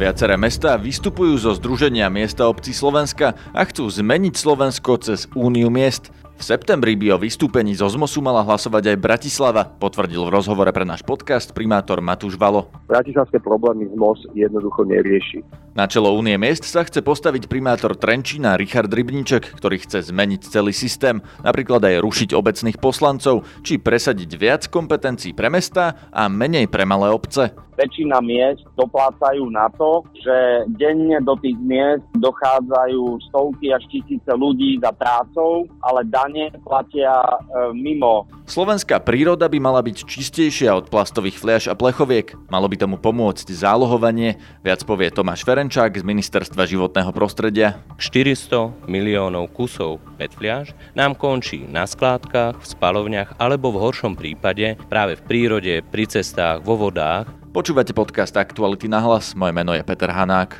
Viaceré mestá vystupujú zo Združenia miesta obcí Slovenska a chcú zmeniť Slovensko cez Úniu miest. V septembri by o vystúpení zo ZMOSu mala hlasovať aj Bratislava, potvrdil v rozhovore pre náš podcast primátor Matúš Valo. Bratislavské problémy ZMOS jednoducho nerieši. Na čelo Únie miest sa chce postaviť primátor Trenčína Richard Rybníček, ktorý chce zmeniť celý systém, napríklad aj rušiť obecných poslancov, či presadiť viac kompetencií pre mesta a menej pre malé obce väčšina miest doplácajú na to, že denne do tých miest dochádzajú stovky až tisíce ľudí za prácou, ale dane platia e, mimo. Slovenská príroda by mala byť čistejšia od plastových fliaž a plechoviek. Malo by tomu pomôcť zálohovanie, viac povie Tomáš Ferenčák z Ministerstva životného prostredia. 400 miliónov kusov PET fliaž nám končí na skládkach, v spalovniach alebo v horšom prípade práve v prírode, pri cestách, vo vodách, Počúvate podcast Aktuality na hlas, moje meno je Peter Hanák.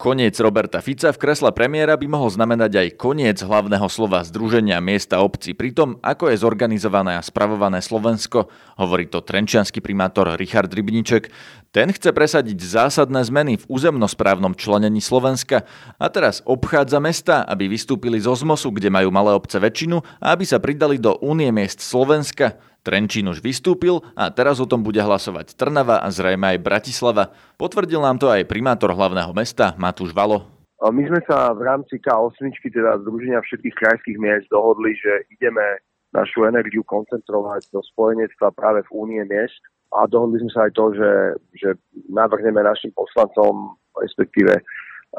Koniec Roberta Fica v kresle premiéra by mohol znamenať aj koniec hlavného slova Združenia miesta obcí pri tom, ako je zorganizované a spravované Slovensko, hovorí to trenčiansky primátor Richard Rybníček. Ten chce presadiť zásadné zmeny v územnosprávnom členení Slovenska a teraz obchádza mesta, aby vystúpili zo ZMOSu, kde majú malé obce väčšinu a aby sa pridali do Únie miest Slovenska. Trenčín už vystúpil a teraz o tom bude hlasovať Trnava a zrejme aj Bratislava. Potvrdil nám to aj primátor hlavného mesta Matúš Valo. My sme sa v rámci K8, teda Združenia všetkých krajských miest, dohodli, že ideme našu energiu koncentrovať do spojenectva práve v únie miest a dohodli sme sa aj to, že, že navrhneme našim poslancom, respektíve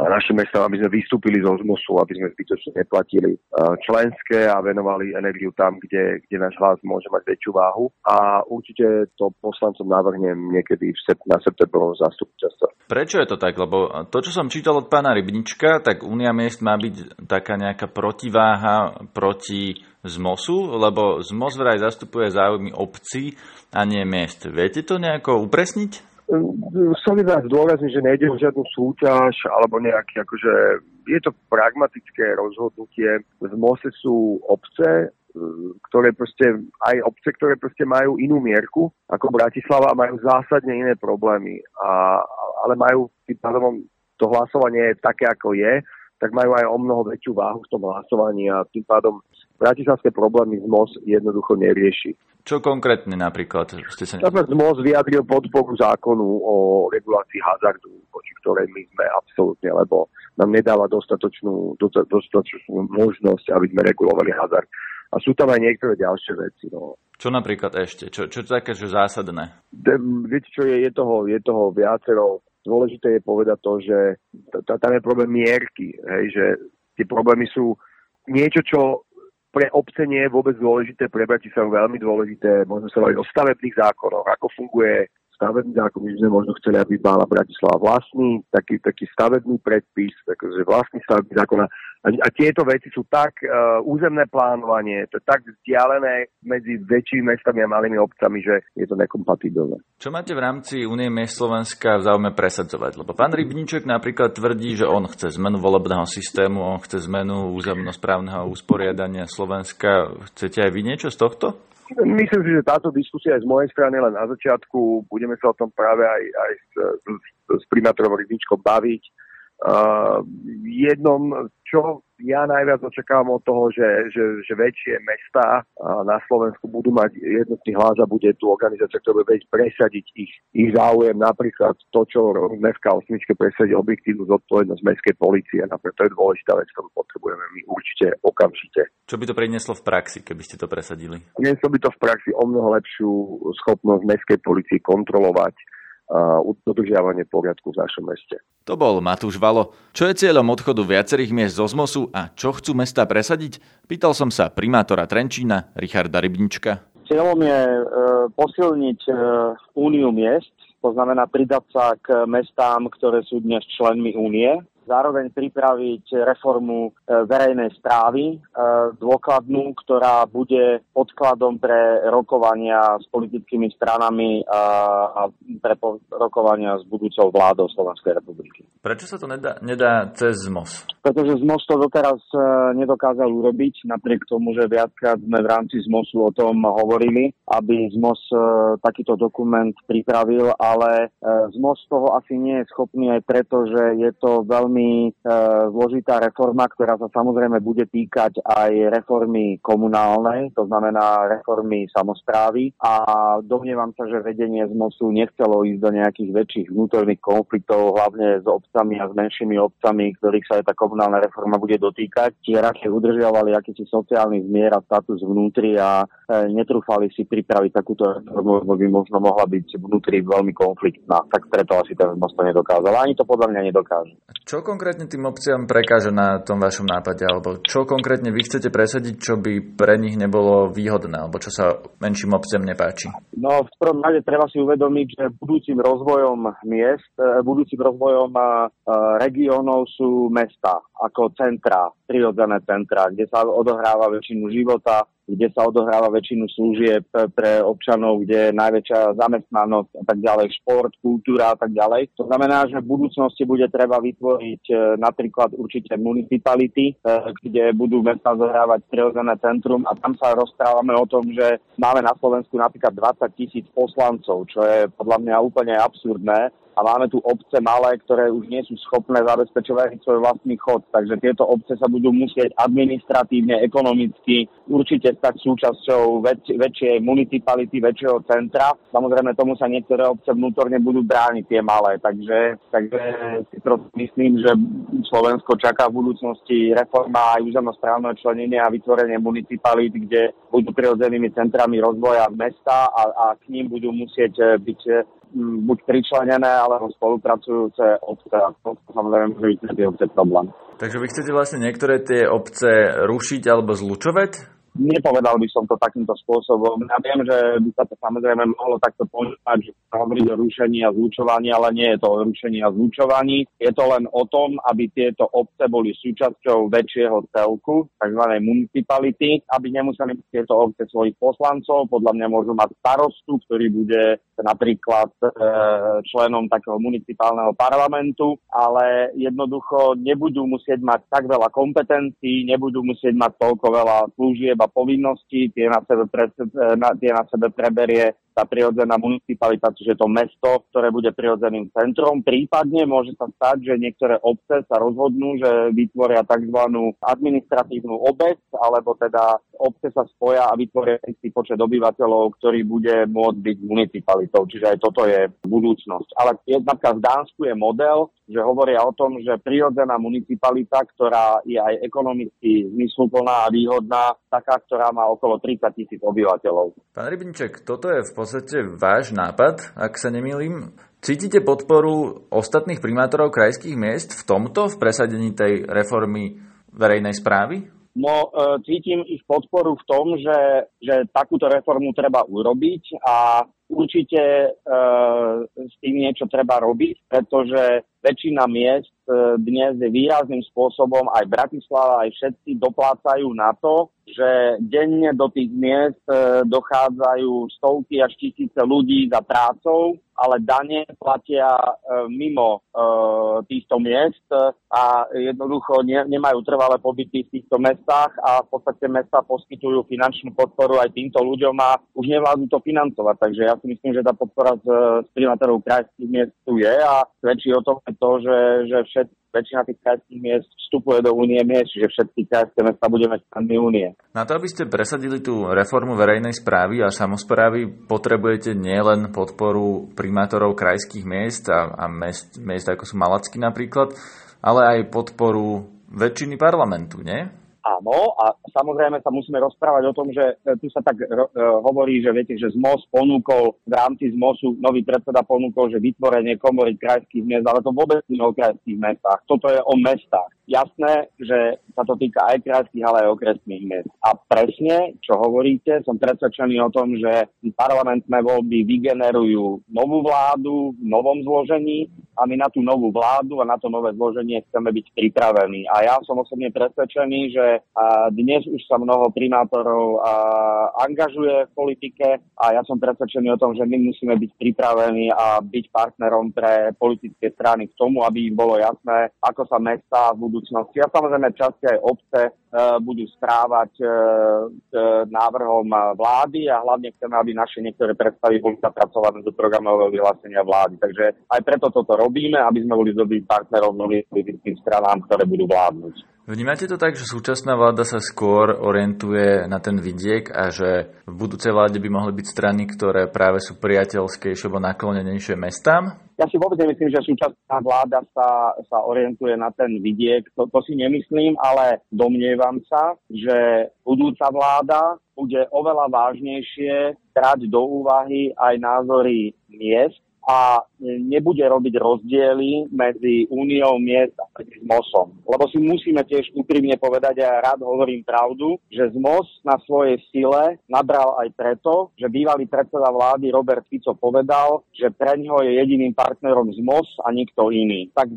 naše mesta, aby sme vystúpili zo ZMUSu, aby sme zbytočne neplatili e, členské a venovali energiu tam, kde, kde náš hlas môže mať väčšiu váhu. A určite to poslancom navrhnem niekedy v sep- na septembrovom zastupiteľstve. Prečo je to tak? Lebo to, čo som čítal od pána Rybnička, tak Únia miest má byť taká nejaká protiváha proti ZMOSu, lebo ZMOS vraj zastupuje záujmy obcí a nie miest. Viete to nejako upresniť? Som vás zdôrazniť, že nejde o žiadnu súťaž alebo nejaký, akože je to pragmatické rozhodnutie. V MOSE sú obce, ktoré proste, aj obce, ktoré proste majú inú mierku ako Bratislava a majú zásadne iné problémy. A, ale majú tým pádom to hlasovanie je také, ako je, tak majú aj o mnoho väčšiu váhu v tom hlasovaní a tým pádom bratislavské problémy z MOS jednoducho nerieši. Čo konkrétne napríklad? Ste sa... Napríklad MOZ vyjadril podporu zákonu o regulácii hazardu, voči ktorej my sme absolútne, lebo nám nedáva dostatočnú, dostatočnú možnosť, aby sme regulovali hazard. A sú tam aj niektoré ďalšie veci. No. Čo napríklad ešte? Čo, čo také, že zásadné? De, viete čo, je, je, toho, je toho viacero. Dôležité je povedať to, že tam je problém mierky, hej, že tie problémy sú niečo, čo pre obce nie je vôbec dôležité, pre Bratislavu veľmi dôležité. Môžeme sa hovoriť o stavebných zákonoch, ako funguje stavebný zákon, my sme možno chceli, aby mala Bratislava vlastný, taký, taký stavebný predpis, takže vlastný stavebný zákon. A tieto veci sú tak, uh, územné plánovanie, to je tak vzdialené medzi väčšími mestami a malými obcami, že je to nekompatibilné. Čo máte v rámci Unie miest Slovenska v záujme presadzovať? Lebo pán Rybníček napríklad tvrdí, že on chce zmenu volebného systému, on chce zmenu územnosprávneho usporiadania Slovenska. Chcete aj vy niečo z tohto? Myslím si, že táto diskusia je z mojej strany len na začiatku. Budeme sa o tom práve aj, aj s, s, s primátorom Rybničkom baviť. Uh, jednom, čo ja najviac očakávam od toho, že, že, že väčšie mesta na Slovensku budú mať jednotný hlas a bude tu organizácia, ktorá bude presadiť ich, ich záujem, napríklad to, čo mestská osmičke presadí objektívnu zodpovednosť mestskej policie. Napríklad to je dôležitá vec, ktorú potrebujeme my určite okamžite. Čo by to prinieslo v praxi, keby ste to presadili? Prinieslo by to v praxi o mnoho lepšiu schopnosť mestskej policie kontrolovať dodržiavanie poriadku v našom meste. To bol Matúš Valo. Čo je cieľom odchodu viacerých miest zo ZMOSu a čo chcú mesta presadiť? Pýtal som sa primátora Trenčína Richarda Rybnička. Cieľom je e, posilniť e, úniu miest, to znamená pridať sa k mestám, ktoré sú dnes členmi únie zároveň pripraviť reformu verejnej správy, dôkladnú, ktorá bude podkladom pre rokovania s politickými stranami a pre rokovania s budúcou vládou Slovenskej republiky. Prečo sa to nedá, nedá cez ZMOS? Pretože ZMOS to doteraz nedokázal urobiť, napriek tomu, že viackrát sme v rámci ZMOSu o tom hovorili, aby ZMOS takýto dokument pripravil, ale ZMOS toho asi nie je schopný aj preto, že je to veľmi zložitá reforma, ktorá sa samozrejme bude týkať aj reformy komunálnej, to znamená reformy samozprávy. A domnievam sa, že vedenie ZMOSu nechcelo ísť do nejakých väčších vnútorných konfliktov, hlavne s obcami a s menšími obcami, ktorých sa aj tá komunálna reforma bude dotýkať. Tie radšej udržiavali akýsi sociálny zmier a status vnútri a e, netrúfali si pripraviť takúto reformu, lebo by možno mohla byť vnútri veľmi konfliktná. Tak preto asi ten ZMOS to nedokázal. Ani to podľa mňa nedokáže. Čo konkrétne tým obciam prekáže na tom vašom nápade? Alebo čo konkrétne vy chcete presadiť, čo by pre nich nebolo výhodné? Alebo čo sa menším obciam nepáči? No, v prvom rade treba si uvedomiť, že budúcim rozvojom miest, e, budúcim rozvojom regiónov sú mesta ako centra, prirodzené centra, kde sa odohráva väčšinu života, kde sa odohráva väčšinu služieb pre občanov, kde je najväčšia zamestnanosť a tak ďalej, šport, kultúra a tak ďalej. To znamená, že v budúcnosti bude treba vytvoriť e, napríklad určite municipality, e, kde budú mesta zohrávať prirodzené centrum a tam sa rozprávame o tom, že máme na Slovensku napríklad 20 tisíc poslancov, čo je podľa mňa úplne absurdné a máme tu obce malé, ktoré už nie sú schopné zabezpečovať svoj vlastný chod. Takže tieto obce sa budú musieť administratívne, ekonomicky určite stať súčasťou väč- väčšej municipality, väčšieho centra. Samozrejme tomu sa niektoré obce vnútorne budú brániť tie malé. Takže, takže si proste myslím, že Slovensko čaká v budúcnosti reforma aj územnosprávneho členenia a vytvorenie municipalít, kde budú prirodzenými centrami rozvoja mesta a, a k ním budú musieť byť buď pričlenené, alebo spolupracujúce obce. A to samozrejme môže byť tie obce problém. Takže vy chcete vlastne niektoré tie obce rušiť alebo zlučovať? Nepovedal by som to takýmto spôsobom. Ja viem, že by sa to samozrejme mohlo takto poňať, že sa hovorí o rušení a zlučovaní, ale nie je to o rušení a zlučovaní. Je to len o tom, aby tieto obce boli súčasťou väčšieho celku, tzv. municipality, aby nemuseli tieto obce svojich poslancov. Podľa mňa môžu mať starostu, ktorý bude napríklad e, členom takého municipálneho parlamentu, ale jednoducho nebudú musieť mať tak veľa kompetencií, nebudú musieť mať toľko veľa služieb a povinností, tie na sebe, pre, na, tie na sebe preberie tá prirodzená municipalita, čiže to mesto, ktoré bude prirodzeným centrom. Prípadne môže sa stať, že niektoré obce sa rozhodnú, že vytvoria tzv. administratívnu obec, alebo teda obce sa spoja a vytvoria istý počet obyvateľov, ktorý bude môcť byť municipalitou. Čiže aj toto je budúcnosť. Ale napríklad v Dánsku je model, že hovoria o tom, že prirodzená municipalita, ktorá je aj ekonomicky zmysluplná a výhodná, taká, ktorá má okolo 30 tisíc obyvateľov. Pán Rybníček, toto je v podstate váš nápad, ak sa nemýlim. Cítite podporu ostatných primátorov krajských miest v tomto, v presadení tej reformy verejnej správy? No, e, cítim ich podporu v tom, že, že takúto reformu treba urobiť a určite e, s tým niečo treba robiť, pretože väčšina miest dnes výrazným spôsobom, aj Bratislava, aj všetci doplácajú na to, že denne do tých miest e, dochádzajú stovky až tisíce ľudí za prácou, ale dane platia e, mimo týchto miest a jednoducho ne, nemajú trvalé pobyty v týchto mestách a v podstate mesta poskytujú finančnú podporu aj týmto ľuďom a už nevládnu to financovať. Takže ja si myslím, že tá podpora z, z primátorov krajských miest tu je a svedčí o tom to, že, že všet, väčšina tých krajských miest vstupuje do únie miest, čiže všetky krajské mesta budeme členmi únie. Na to, aby ste presadili tú reformu verejnej správy a samozprávy, potrebujete nielen podporu primátorov krajských miest a, a miest, miest ako sú Malacky napríklad, ale aj podporu väčšiny parlamentu, nie? Áno. A samozrejme sa musíme rozprávať o tom, že e, tu sa tak ro- e, hovorí, že viete, že ZMOS ponúkol, v rámci ZMOSu nový predseda ponúkol, že vytvorenie komory krajských miest, ale to vôbec nie o krajských mestách. Toto je o mestách. Jasné, že sa to týka aj krajských, ale aj okresných miest. A presne, čo hovoríte, som presvedčený o tom, že parlamentné voľby vygenerujú novú vládu v novom zložení, a my na tú novú vládu a na to nové zloženie chceme byť pripravení. A ja som osobne presvedčený, že dnes už sa mnoho primátorov angažuje v politike a ja som presvedčený o tom, že my musíme byť pripravení a byť partnerom pre politické strany k tomu, aby im bolo jasné, ako sa mesta v budúcnosti a samozrejme časti aj obce e, budú správať e, k návrhom vlády a hlavne chceme, aby naše niektoré predstavy boli zapracované do programového vyhlásenia vlády. Takže aj preto toto robíme, aby sme boli dobrým partnerom novým politickým stranám, ktoré budú vládnuť. Vnímate to tak, že súčasná vláda sa skôr orientuje na ten vidiek a že v budúcej vláde by mohli byť strany, ktoré práve sú priateľskejšie alebo naklonenejšie mestám? Ja si vôbec nemyslím, že súčasná vláda sa, sa orientuje na ten vidiek. To, to si nemyslím, ale domnievam sa, že budúca vláda bude oveľa vážnejšie brať do úvahy aj názory miest a nebude robiť rozdiely medzi úniou miest a medzi. Lebo si musíme tiež úprimne povedať, a ja rád hovorím pravdu, že ZMOS na svojej sile nabral aj preto, že bývalý predseda vlády Robert Fico povedal, že pre ňoho je jediným partnerom ZMOS a nikto iný. Tak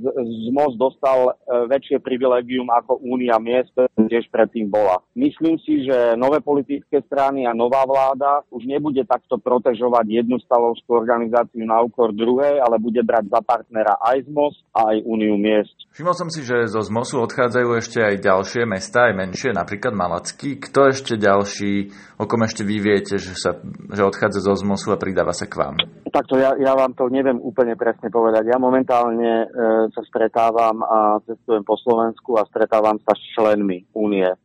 ZMOS dostal e, väčšie privilegium ako únia miest, tiež predtým bola. Myslím si, že nové politické strany a nová vláda už nebude takto protežovať jednu stavovskú organizáciu na úkor druhej, ale bude brať za partnera aj ZMOS a aj Úniu miest. Všimol som si, že zo ZMOSu odchádzajú ešte aj ďalšie mesta, aj menšie, napríklad Malacký. Kto ešte ďalší, o kom ešte vy viete, že, sa, že odchádza zo ZMOSu a pridáva sa k vám? Takto ja, ja vám to neviem úplne presne povedať. Ja momentálne e, sa stretávam a cestujem po Slovensku a stretávam sa s členmi únie. E,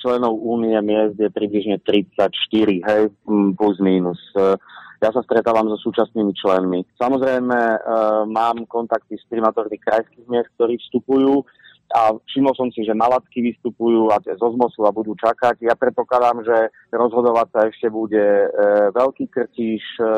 členov únie miest je približne 34, hej, plus minus. E, ja sa stretávam so súčasnými členmi. Samozrejme, e, mám kontakty s primátormi krajských miest, ktorí vstupujú a všimol som si, že Malacky vystupujú a zo ZMOSu a budú čakať. Ja predpokladám, že rozhodovať sa ešte bude e, Veľký Krtíš, e, e,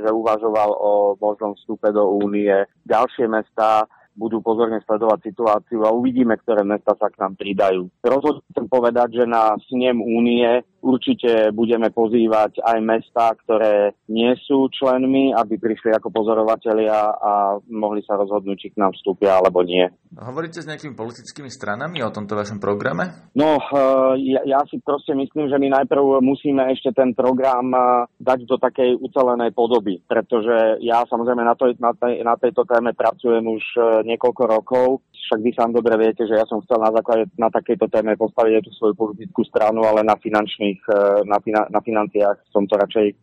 že uvažoval o možnom vstupe do únie. Ďalšie mesta budú pozorne sledovať situáciu a uvidíme, ktoré mesta sa k nám pridajú. Rozhodne povedať, že na snem únie určite budeme pozývať aj mesta, ktoré nie sú členmi, aby prišli ako pozorovatelia a mohli sa rozhodnúť, či k nám vstúpia alebo nie. Hovoríte s nejakými politickými stranami o tomto vašom programe? No, eh, ja, ja si proste myslím, že my najprv musíme ešte ten program eh, dať do takej ucelenej podoby, pretože ja samozrejme na, to, na, tej, na tejto téme pracujem už eh, niekoľko rokov. Však vy sám dobre viete, že ja som chcel na základe na takejto téme postaviť aj tú svoju politickú stranu, ale na finančných, na, fina, na financiách som to radšej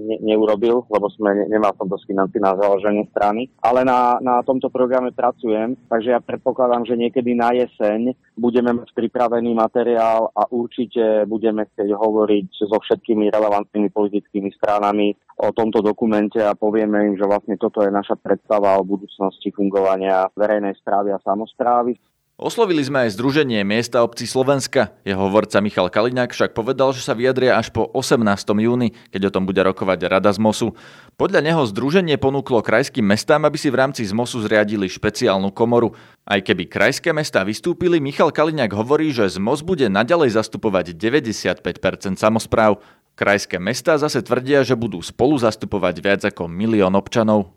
ne, neurobil, lebo sme, ne, nemal som z financí na založenie strany. Ale na, na tomto programe pracujem, takže ja predpokladám, že niekedy na jeseň budeme mať pripravený materiál a určite budeme chcieť hovoriť so všetkými relevantnými politickými stranami o tomto dokumente a povieme im, že vlastne toto je naša predstava o budúcnosti fungovania verejnej správy a samozprávy. Oslovili sme aj Združenie miesta obcí Slovenska. Jeho hovorca Michal Kaliňák však povedal, že sa vyjadria až po 18. júni, keď o tom bude rokovať Rada z MOSu. Podľa neho Združenie ponúklo krajským mestám, aby si v rámci ZMOSu zriadili špeciálnu komoru. Aj keby krajské mestá vystúpili, Michal Kaliňák hovorí, že ZMOS bude naďalej zastupovať 95% samozpráv. Krajské mestá zase tvrdia, že budú spolu zastupovať viac ako milión občanov.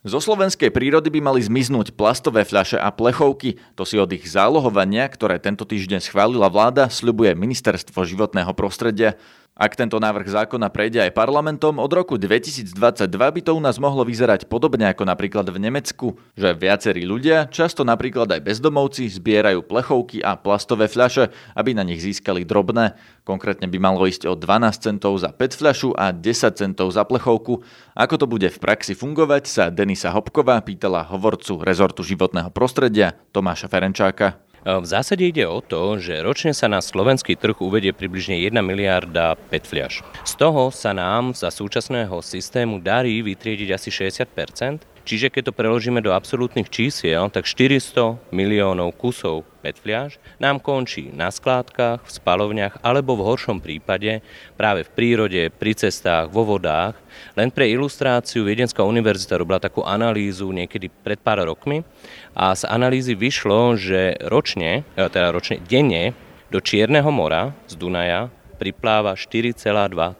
Zo slovenskej prírody by mali zmiznúť plastové fľaše a plechovky. To si od ich zálohovania, ktoré tento týždeň schválila vláda, sľubuje Ministerstvo životného prostredia. Ak tento návrh zákona prejde aj parlamentom, od roku 2022 by to u nás mohlo vyzerať podobne ako napríklad v Nemecku, že viacerí ľudia, často napríklad aj bezdomovci, zbierajú plechovky a plastové fľaše, aby na nich získali drobné. Konkrétne by malo ísť o 12 centov za PET fľašu a 10 centov za plechovku. Ako to bude v praxi fungovať, sa Denisa Hopková pýtala hovorcu rezortu životného prostredia Tomáša Ferenčáka. V zásade ide o to, že ročne sa na slovenský trh uvedie približne 1 miliarda PET fľaš. Z toho sa nám za súčasného systému darí vytriediť asi 60 Čiže keď to preložíme do absolútnych čísiel, tak 400 miliónov kusov PET fľaš nám končí na skládkach, v spalovniach alebo v horšom prípade práve v prírode, pri cestách, vo vodách. Len pre ilustráciu Viedenská univerzita robila takú analýzu niekedy pred pár rokmi a z analýzy vyšlo, že ročne, e, teda ročne, denne do Čierneho mora z Dunaja pripláva 4,2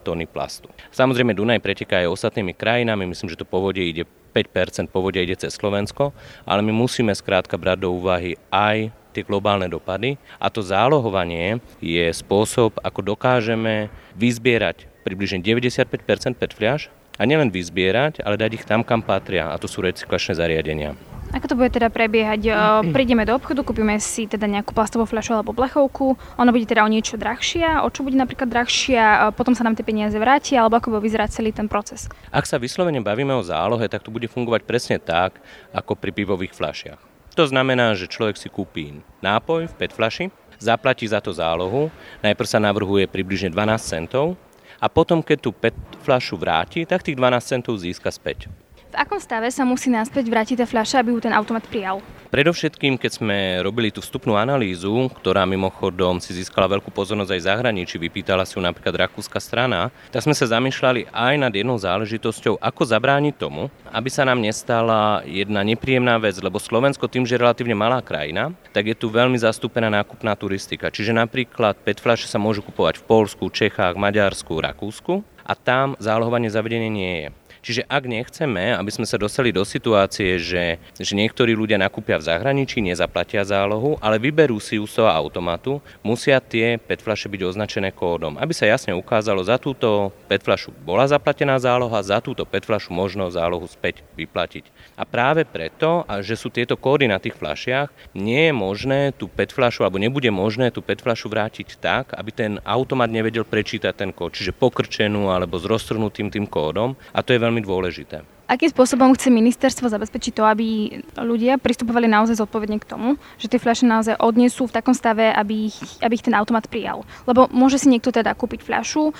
tony plastu. Samozrejme Dunaj preteká aj ostatnými krajinami, myslím, že to povodie ide 5% povodia ide cez Slovensko, ale my musíme skrátka brať do úvahy aj tie globálne dopady a to zálohovanie je spôsob, ako dokážeme vyzbierať približne 95% PET fľaš a nielen vyzbierať, ale dať ich tam, kam patria a to sú recyklačné zariadenia. Ako to bude teda prebiehať? Prídeme do obchodu, kúpime si teda nejakú plastovú fľašu alebo plechovku, ona bude teda o niečo drahšia, o čo bude napríklad drahšia, potom sa nám tie peniaze vrátia, alebo ako bude vyzerať celý ten proces? Ak sa vyslovene bavíme o zálohe, tak to bude fungovať presne tak, ako pri pivových fľašiach. To znamená, že človek si kúpí nápoj v PET fľaši, zaplatí za to zálohu, najprv sa navrhuje približne 12 centov a potom, keď tú PET fľašu vráti, tak tých 12 centov získa späť. V akom stave sa musí naspäť vrátiť tá fľaša, aby ju ten automat prijal? Predovšetkým, keď sme robili tú vstupnú analýzu, ktorá mimochodom si získala veľkú pozornosť aj zahraničí, vypýtala si ju napríklad rakúska strana, tak sme sa zamýšľali aj nad jednou záležitosťou, ako zabrániť tomu, aby sa nám nestala jedna nepríjemná vec, lebo Slovensko tým, že je relatívne malá krajina, tak je tu veľmi zastúpená nákupná turistika. Čiže napríklad PET fľaše sa môžu kupovať v Polsku, Čechách, Maďarsku, Rakúsku a tam zálohovanie zavedenie nie je. Čiže ak nechceme, aby sme sa dostali do situácie, že, že niektorí ľudia nakúpia v zahraničí, nezaplatia zálohu, ale vyberú si ju z toho automatu, musia tie PET byť označené kódom, aby sa jasne ukázalo, za túto PET fľašu bola zaplatená záloha, za túto PET fľašu možno zálohu späť vyplatiť. A práve preto, že sú tieto kódy na tých fľašiach, nie je možné tú PET alebo nebude možné tú PET vrátiť tak, aby ten automat nevedel prečítať ten kód, čiže pokrčenú alebo s roztrhnutým tým kódom. A to je veľmi veľmi dôležité. Akým spôsobom chce ministerstvo zabezpečiť to, aby ľudia pristupovali naozaj zodpovedne k tomu, že tie fľaše naozaj odnesú v takom stave, aby ich, aby ich ten automat prijal? Lebo môže si niekto teda kúpiť fľašu,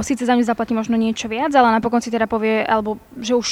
síce za ňu zaplatí možno niečo viac, ale napokon si teda povie, alebo že už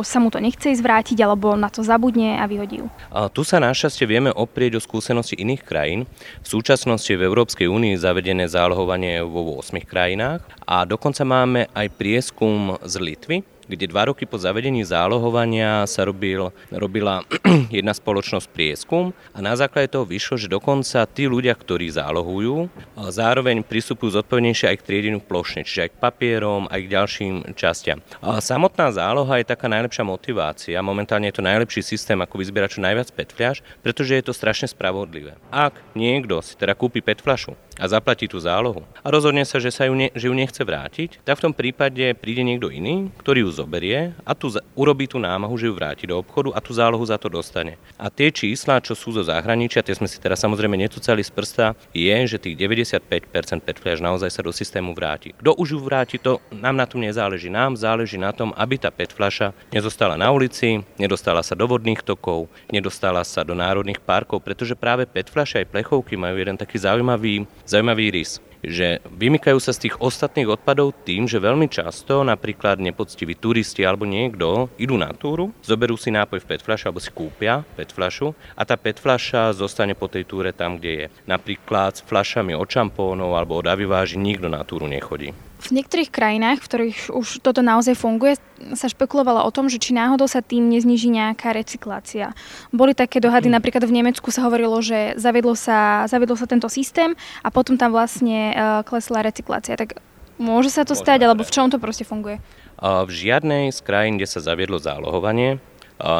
sa mu to nechce ísť vrátiť, alebo na to zabudne a vyhodí ju. A tu sa našťastie vieme oprieť o skúsenosti iných krajín. V súčasnosti v Európskej únii zavedené zálohovanie vo 8 krajinách a dokonca máme aj prieskum z Litvy, kde dva roky po zavedení zálohovania sa robil, robila jedna spoločnosť prieskum a na základe toho vyšlo, že dokonca tí ľudia, ktorí zálohujú, zároveň pristupujú zodpovednejšie aj k triedeniu plošne, čiže aj k papierom, aj k ďalším častiam. A samotná záloha je taká najlepšia motivácia. Momentálne je to najlepší systém, ako vyzbierať čo najviac petfľaš, pretože je to strašne spravodlivé. Ak niekto si teda kúpi petfľašu a zaplatí tú zálohu a rozhodne sa, že, sa ju, ne, že ju nechce vrátiť, tak v tom prípade príde niekto iný, ktorý ju zoberie a tu urobí tú námahu, že ju vráti do obchodu a tú zálohu za to dostane. A tie čísla, čo sú zo zahraničia, tie sme si teraz samozrejme netucali z prsta, je, že tých 95% petfliaž naozaj sa do systému vráti. Kto už ju vráti, to nám na tom nezáleží. Nám záleží na tom, aby tá petfľaša nezostala na ulici, nedostala sa do vodných tokov, nedostala sa do národných parkov, pretože práve petfľaše aj plechovky majú jeden taký zaujímavý zaujímavý rys že vymykajú sa z tých ostatných odpadov tým, že veľmi často napríklad nepoctiví turisti alebo niekto idú na túru, zoberú si nápoj v PET fľašu alebo si kúpia PET fľašu a tá PET fľaša zostane po tej túre tam, kde je. Napríklad s fľašami od šampónov alebo od aviváži nikto na túru nechodí. V niektorých krajinách, v ktorých už toto naozaj funguje, sa špekulovalo o tom, že či náhodou sa tým nezniží nejaká recyklácia. Boli také dohady, mm. napríklad v Nemecku sa hovorilo, že zavedlo sa, zavedlo sa tento systém a potom tam vlastne uh, klesla recyklácia. Tak môže sa to môže stať, alebo v čom to proste funguje? V žiadnej z krajín, kde sa zaviedlo zálohovanie,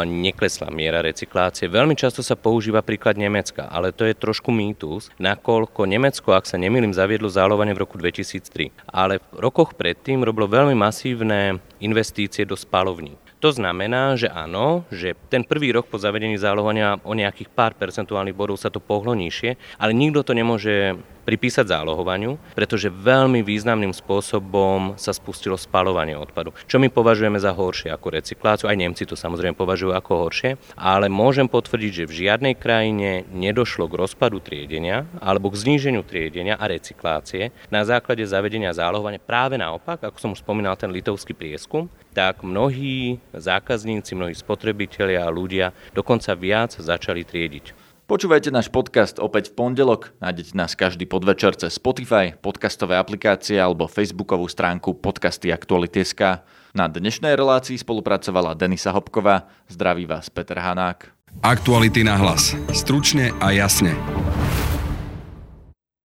neklesla miera recyklácie. Veľmi často sa používa príklad Nemecka, ale to je trošku mýtus, nakoľko Nemecko, ak sa nemýlim, zaviedlo zálovanie v roku 2003. Ale v rokoch predtým robilo veľmi masívne investície do spalovní. To znamená, že áno, že ten prvý rok po zavedení zálohovania o nejakých pár percentuálnych bodov sa to pohlo nižšie, ale nikto to nemôže pripísať zálohovaniu, pretože veľmi významným spôsobom sa spustilo spalovanie odpadu, čo my považujeme za horšie ako recykláciu. Aj Nemci to samozrejme považujú ako horšie, ale môžem potvrdiť, že v žiadnej krajine nedošlo k rozpadu triedenia alebo k zníženiu triedenia a recyklácie na základe zavedenia zálohovania. Práve naopak, ako som už spomínal ten litovský prieskum, tak mnohí zákazníci, mnohí spotrebitelia a ľudia dokonca viac začali triediť. Počúvajte náš podcast opäť v pondelok. Nájdete nás každý podvečer cez Spotify, podcastové aplikácie alebo facebookovú stránku podcasty Aktuality.sk. Na dnešnej relácii spolupracovala Denisa Hopková. Zdraví vás Peter Hanák. Aktuality na hlas. Stručne a jasne.